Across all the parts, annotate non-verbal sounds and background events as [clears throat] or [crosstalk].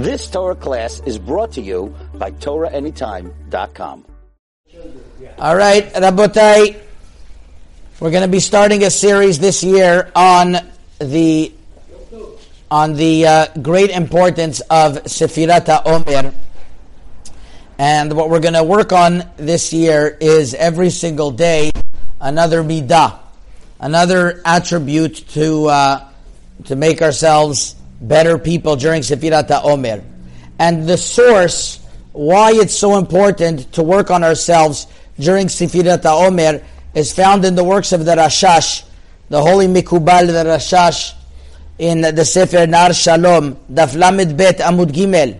This Torah class is brought to you by TorahAnytime.com. All right, Rabotai, we're going to be starting a series this year on the on the uh, great importance of Sefirat HaOmer. And what we're going to work on this year is every single day another midah, another attribute to uh, to make ourselves better people during Sefirat Omer. And the source why it's so important to work on ourselves during Sefirat Omer is found in the works of the Rashash, the holy Mikubal the Rashash, in the Sefer Nahar Shalom, Daf Lamed Bet Amud Gimel,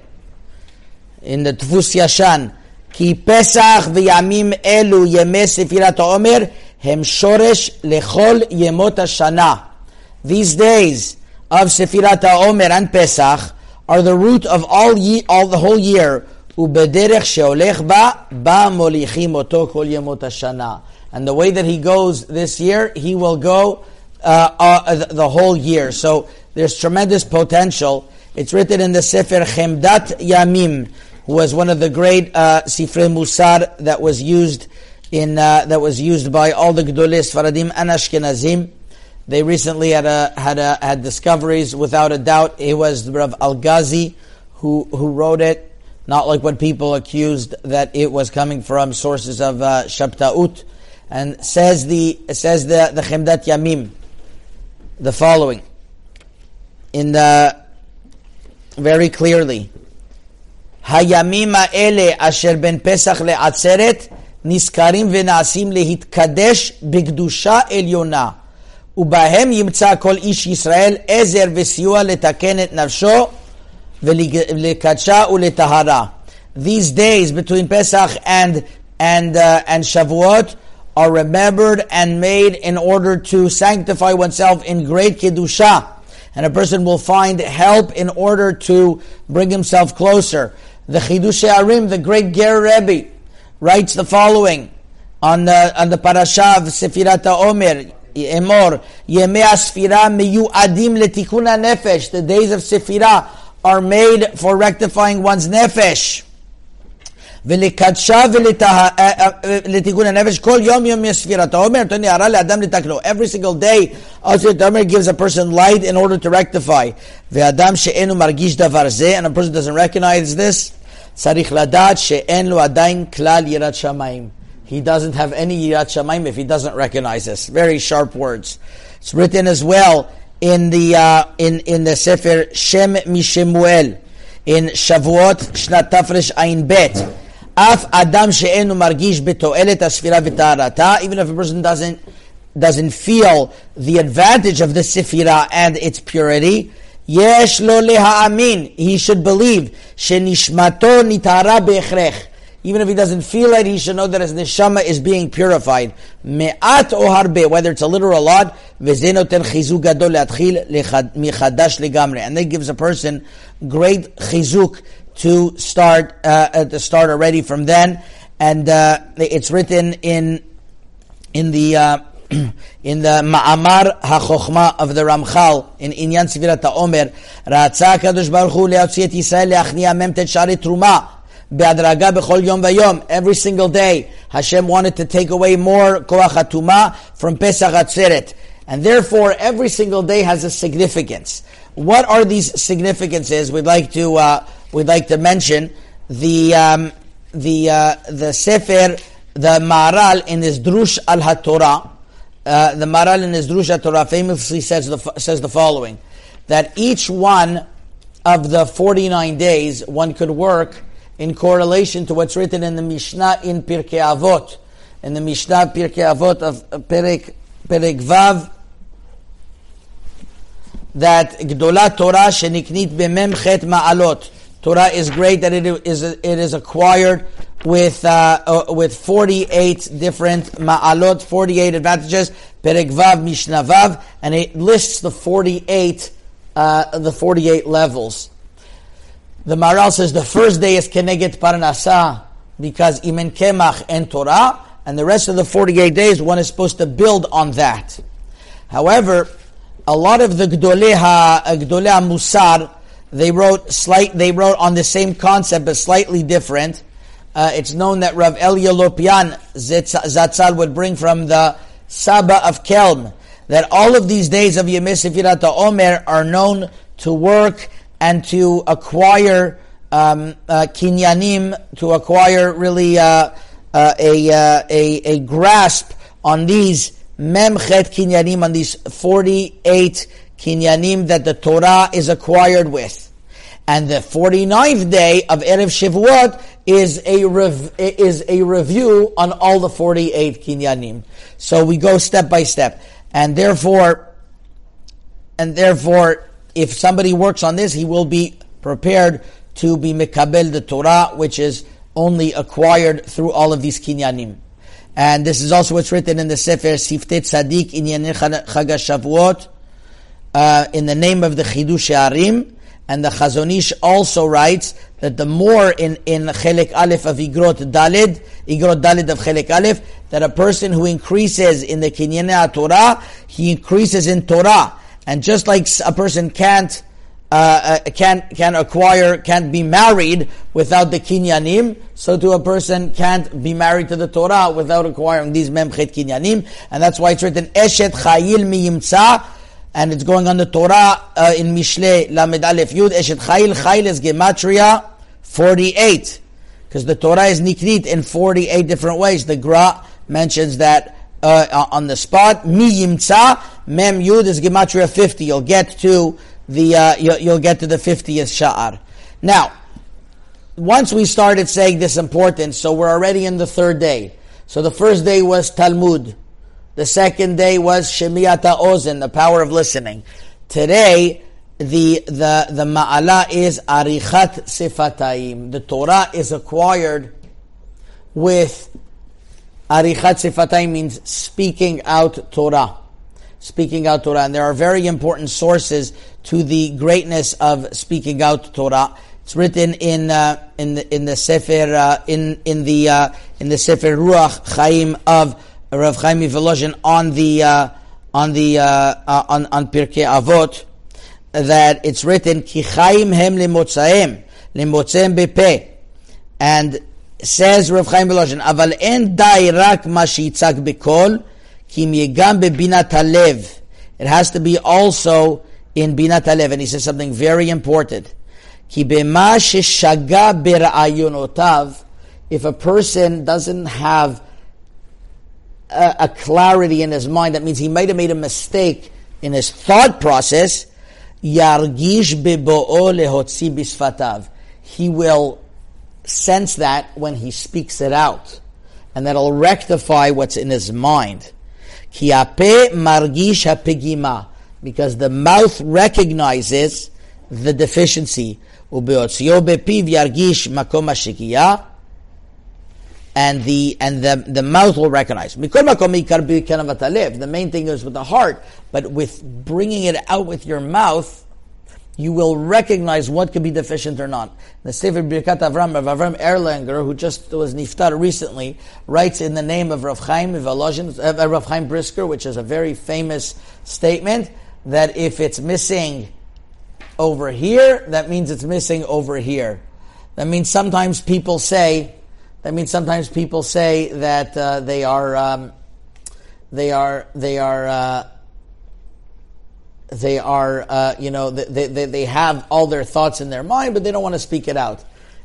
in the Tfus Yashan, Ki Pesach v'yamim elu ימי ספירת העומר, Omer שורש lechol yemot haShana These days, of Sefirat HaOmer and Pesach are the root of all, ye- all the whole year. And the way that he goes this year, he will go uh, uh, the, whole year. So there's tremendous potential. It's written in the Sefer Chemdat Yamim, who was one of the great uh, Musar that was used in uh, that was used by all the Gdolei Sefaradim and Ashkenazim. They recently had a, had a, had discoveries. Without a doubt, it was Rav Algazi who who wrote it. Not like what people accused that it was coming from sources of uh, Shabtaut, and says the says the the Chemdat Yamim the following in the very clearly. הימים האלה אשר בין פסח לעצרת נזכרים ונעשים להתקדש בקדושה עליונה. ובהם ימצא כל איש ישראל עזר וסיוע לתקן את נפשו ולקדשה ולטהרה. These days between Pesach and, and, uh, and Shavuot are remembered and made in order to sanctify oneself in great kedusha, And a person will find help in order to bring himself closer. The Chidushei HaRim, the great Ger Rebbe, writes the following on the, on the parasha of Sefirat Omer. Emor, Yemei Asfira miyuadim letikun nefesh. The days of Sefirah are made for rectifying one's nefesh. ולקדשה ולתיקון הנפש כל יום יום יש ספירת העומר, נותן הערה לאדם לתקנו. Every single day, ספירת העומר gives a person light in order to rectify. ואדם שאינו מרגיש דבר זה, and a person doesn't recognize this, צריך לדעת שאין לו עדיין כלל יראת שמיים. He doesn't have any yirat shamayim if he doesn't recognize this. Very sharp words. It's written as well in the uh, in in the Sefer Shem Mishemuel in Shavuot Shnat Tafresh Ayin Bet. Af Adam she'enu margish beto'elet asfira v'tarata. Even if a person doesn't doesn't feel the advantage of the sefira and its purity, yesh lo leha'amin. He should believe shenishmato nitara be'echrech. Even if he doesn't feel it, he should know that his neshama is being purified. Me'at o harbe, whether it's a little or a lot, v'zenoten chizuk gadol le'atchil michadash legamre. And that gives a person great chizuk to start, uh, to start already from then. And, uh, it's written in, in the, uh, [clears throat] in the Ma'amar HaChochma of the Ramchal, in Inyan Sefirat HaOmer, Ra'atza HaKadosh Baruch Hu le'otzi et Yisrael mem tet shari truma. Every single day, Hashem wanted to take away more koach from Pesach Atzeret. And therefore, every single day has a significance. What are these significances? We'd like to, uh, we'd like to mention the, um, the, uh, the Sefer, the Maharal in his Drush al HaTorah, uh, the Maharal in his Drush al Torah famously says the, says the following, that each one of the 49 days one could work in correlation to what's written in the Mishnah in Pirkei Avot. In the Mishnah Pirkei Avot of Perek, Perek Vav, that Gdola Torah sheniknit b'mem chet ma'alot. Torah is great that it is it is acquired with uh, uh, with 48 different ma'alot, 48 advantages. Perek Vav Mishnah Vav, and it lists the 48 uh, the 48 levels. The Maharal says the first day is Keneget Parnasa because Imen Kemach and Torah, and the rest of the 48 days one is supposed to build on that. However, a lot of the Gdolei Musar, they wrote slight. They wrote on the same concept, but slightly different. Uh, it's known that Rav Elia Lopian Zatzal would bring from the Saba of Kelm that all of these days of Yemisifirata Omer are known to work and to acquire um, uh, kinyanim, to acquire really uh, uh, a, uh, a, a grasp on these memchet kinyanim, on these 48 kinyanim that the Torah is acquired with. And the 49th day of Erev Shavuot is a, rev- is a review on all the 48 kinyanim. So we go step by step. And therefore, and therefore, if somebody works on this, he will be prepared to be mikabel the Torah, which is only acquired through all of these kinyanim. And this is also what's written in the Sefer Siftei Tzadik in Chag Shavuot, uh, in the name of the Chidushei HaRim. And the Chazon Ish also writes that the more in, in Chelek Aleph of Igrot Dalid, Igrot Dalid of Chelek Aleph, that a person who increases in the Kinyana Torah, he increases in Torah. And just like a person can't uh, uh, can can acquire can't be married without the kinyanim. So to a person can't be married to the Torah without acquiring these memchet kinyanim, and that's why it's written eshet chayil miyimtza, and it's going on the Torah uh, in Mishle Lamed Aleph Yud eshet chayil chayil is gematria forty eight, because the Torah is nikrit in forty eight different ways. The Gra mentions that. Uh, on the spot, mi yimtza, mem yud is gematria 50. You'll get to the uh, you'll, you'll, get to the 50th sha'ar. Now, once we started saying this importance, so we're already in the third day. So the first day was Talmud. The second day was Shemiyata Ozen, the power of listening. Today, the the the ma'ala is arichat sifataim. The Torah is acquired with arichat sifataim means speaking out Torah speaking out Torah. And there are very important sources to the greatness of speaking out Torah. It's written in uh, in the in the Sefer uh, in in the uh, in the Sefer Ruach Chaim of Rav Chaim Volozhin on the uh, on the uh, uh, on on Pirkei Avot that it's written Ki Chaim Hem Limotzaim Limotzaim Bepe and says Rav Chaim Volozhin Aval En Dai Rak Ma Shitzak Bekol it has to be also in binat alev. And he says something very important. If a person doesn't have a, a clarity in his mind, that means he might have made a mistake in his thought process. Yargish He will sense that when he speaks it out, and that'll rectify what's in his mind. Ki margish hapegima, because the mouth recognizes the deficiency. Ubeotzio bepiv yargish makom hashikiya, and the and the the mouth will recognize. The main thing is with the heart, but with bringing it out with your mouth, you will recognize what could be deficient or not. The Sefer Birkat Avram, Rav Avram Erlanger, who just was niftar recently, writes in the name of Rav Chaim uh, Rav Chaim Brisker, which is a very famous statement, that if it's missing over here, that means it's missing over here. That means sometimes people say, that means sometimes people say that uh, they are, um, they are, they are, uh, they are, uh, you know, they, they, they have all their thoughts in their mind, but they don't want to speak it out.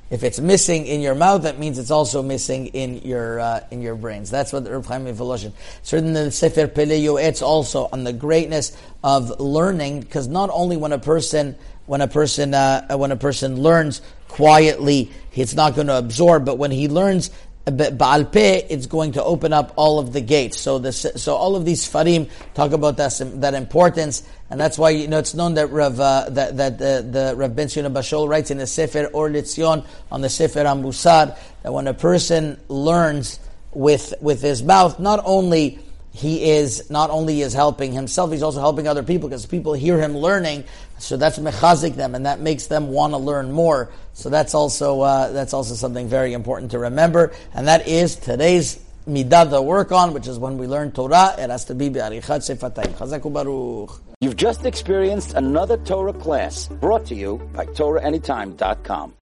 If it's missing in your mouth, that means it's also missing in your uh, in your brains. That's what the Reb Chaim Volozhin. Certainly, the Sefer Pele it's also on the greatness of learning, because not only when a person when a person uh, when a person learns quietly, he's not going to absorb, but when he learns Baal Peh, it's going to open up all of the gates. So this, so all of these farim talk about that, that importance, and that's why you know it's known that Rav uh, that that the, the Rav Ben Zion Abba Shaul writes in the Sefer Or Litzion on the Sefer Ambusar that when a person learns with with his mouth, not only he is not only is helping himself, he's also helping other people because people hear him learning. So that's mechazik them, and that makes them want to learn more. So that's also uh, that's also something very important to remember, and that is today's midah to work on, which is when we learn Torah, it has to be be'arichat sefatayim. Chazak baruch. You've just experienced another Torah class brought to you by TorahAnytime.com.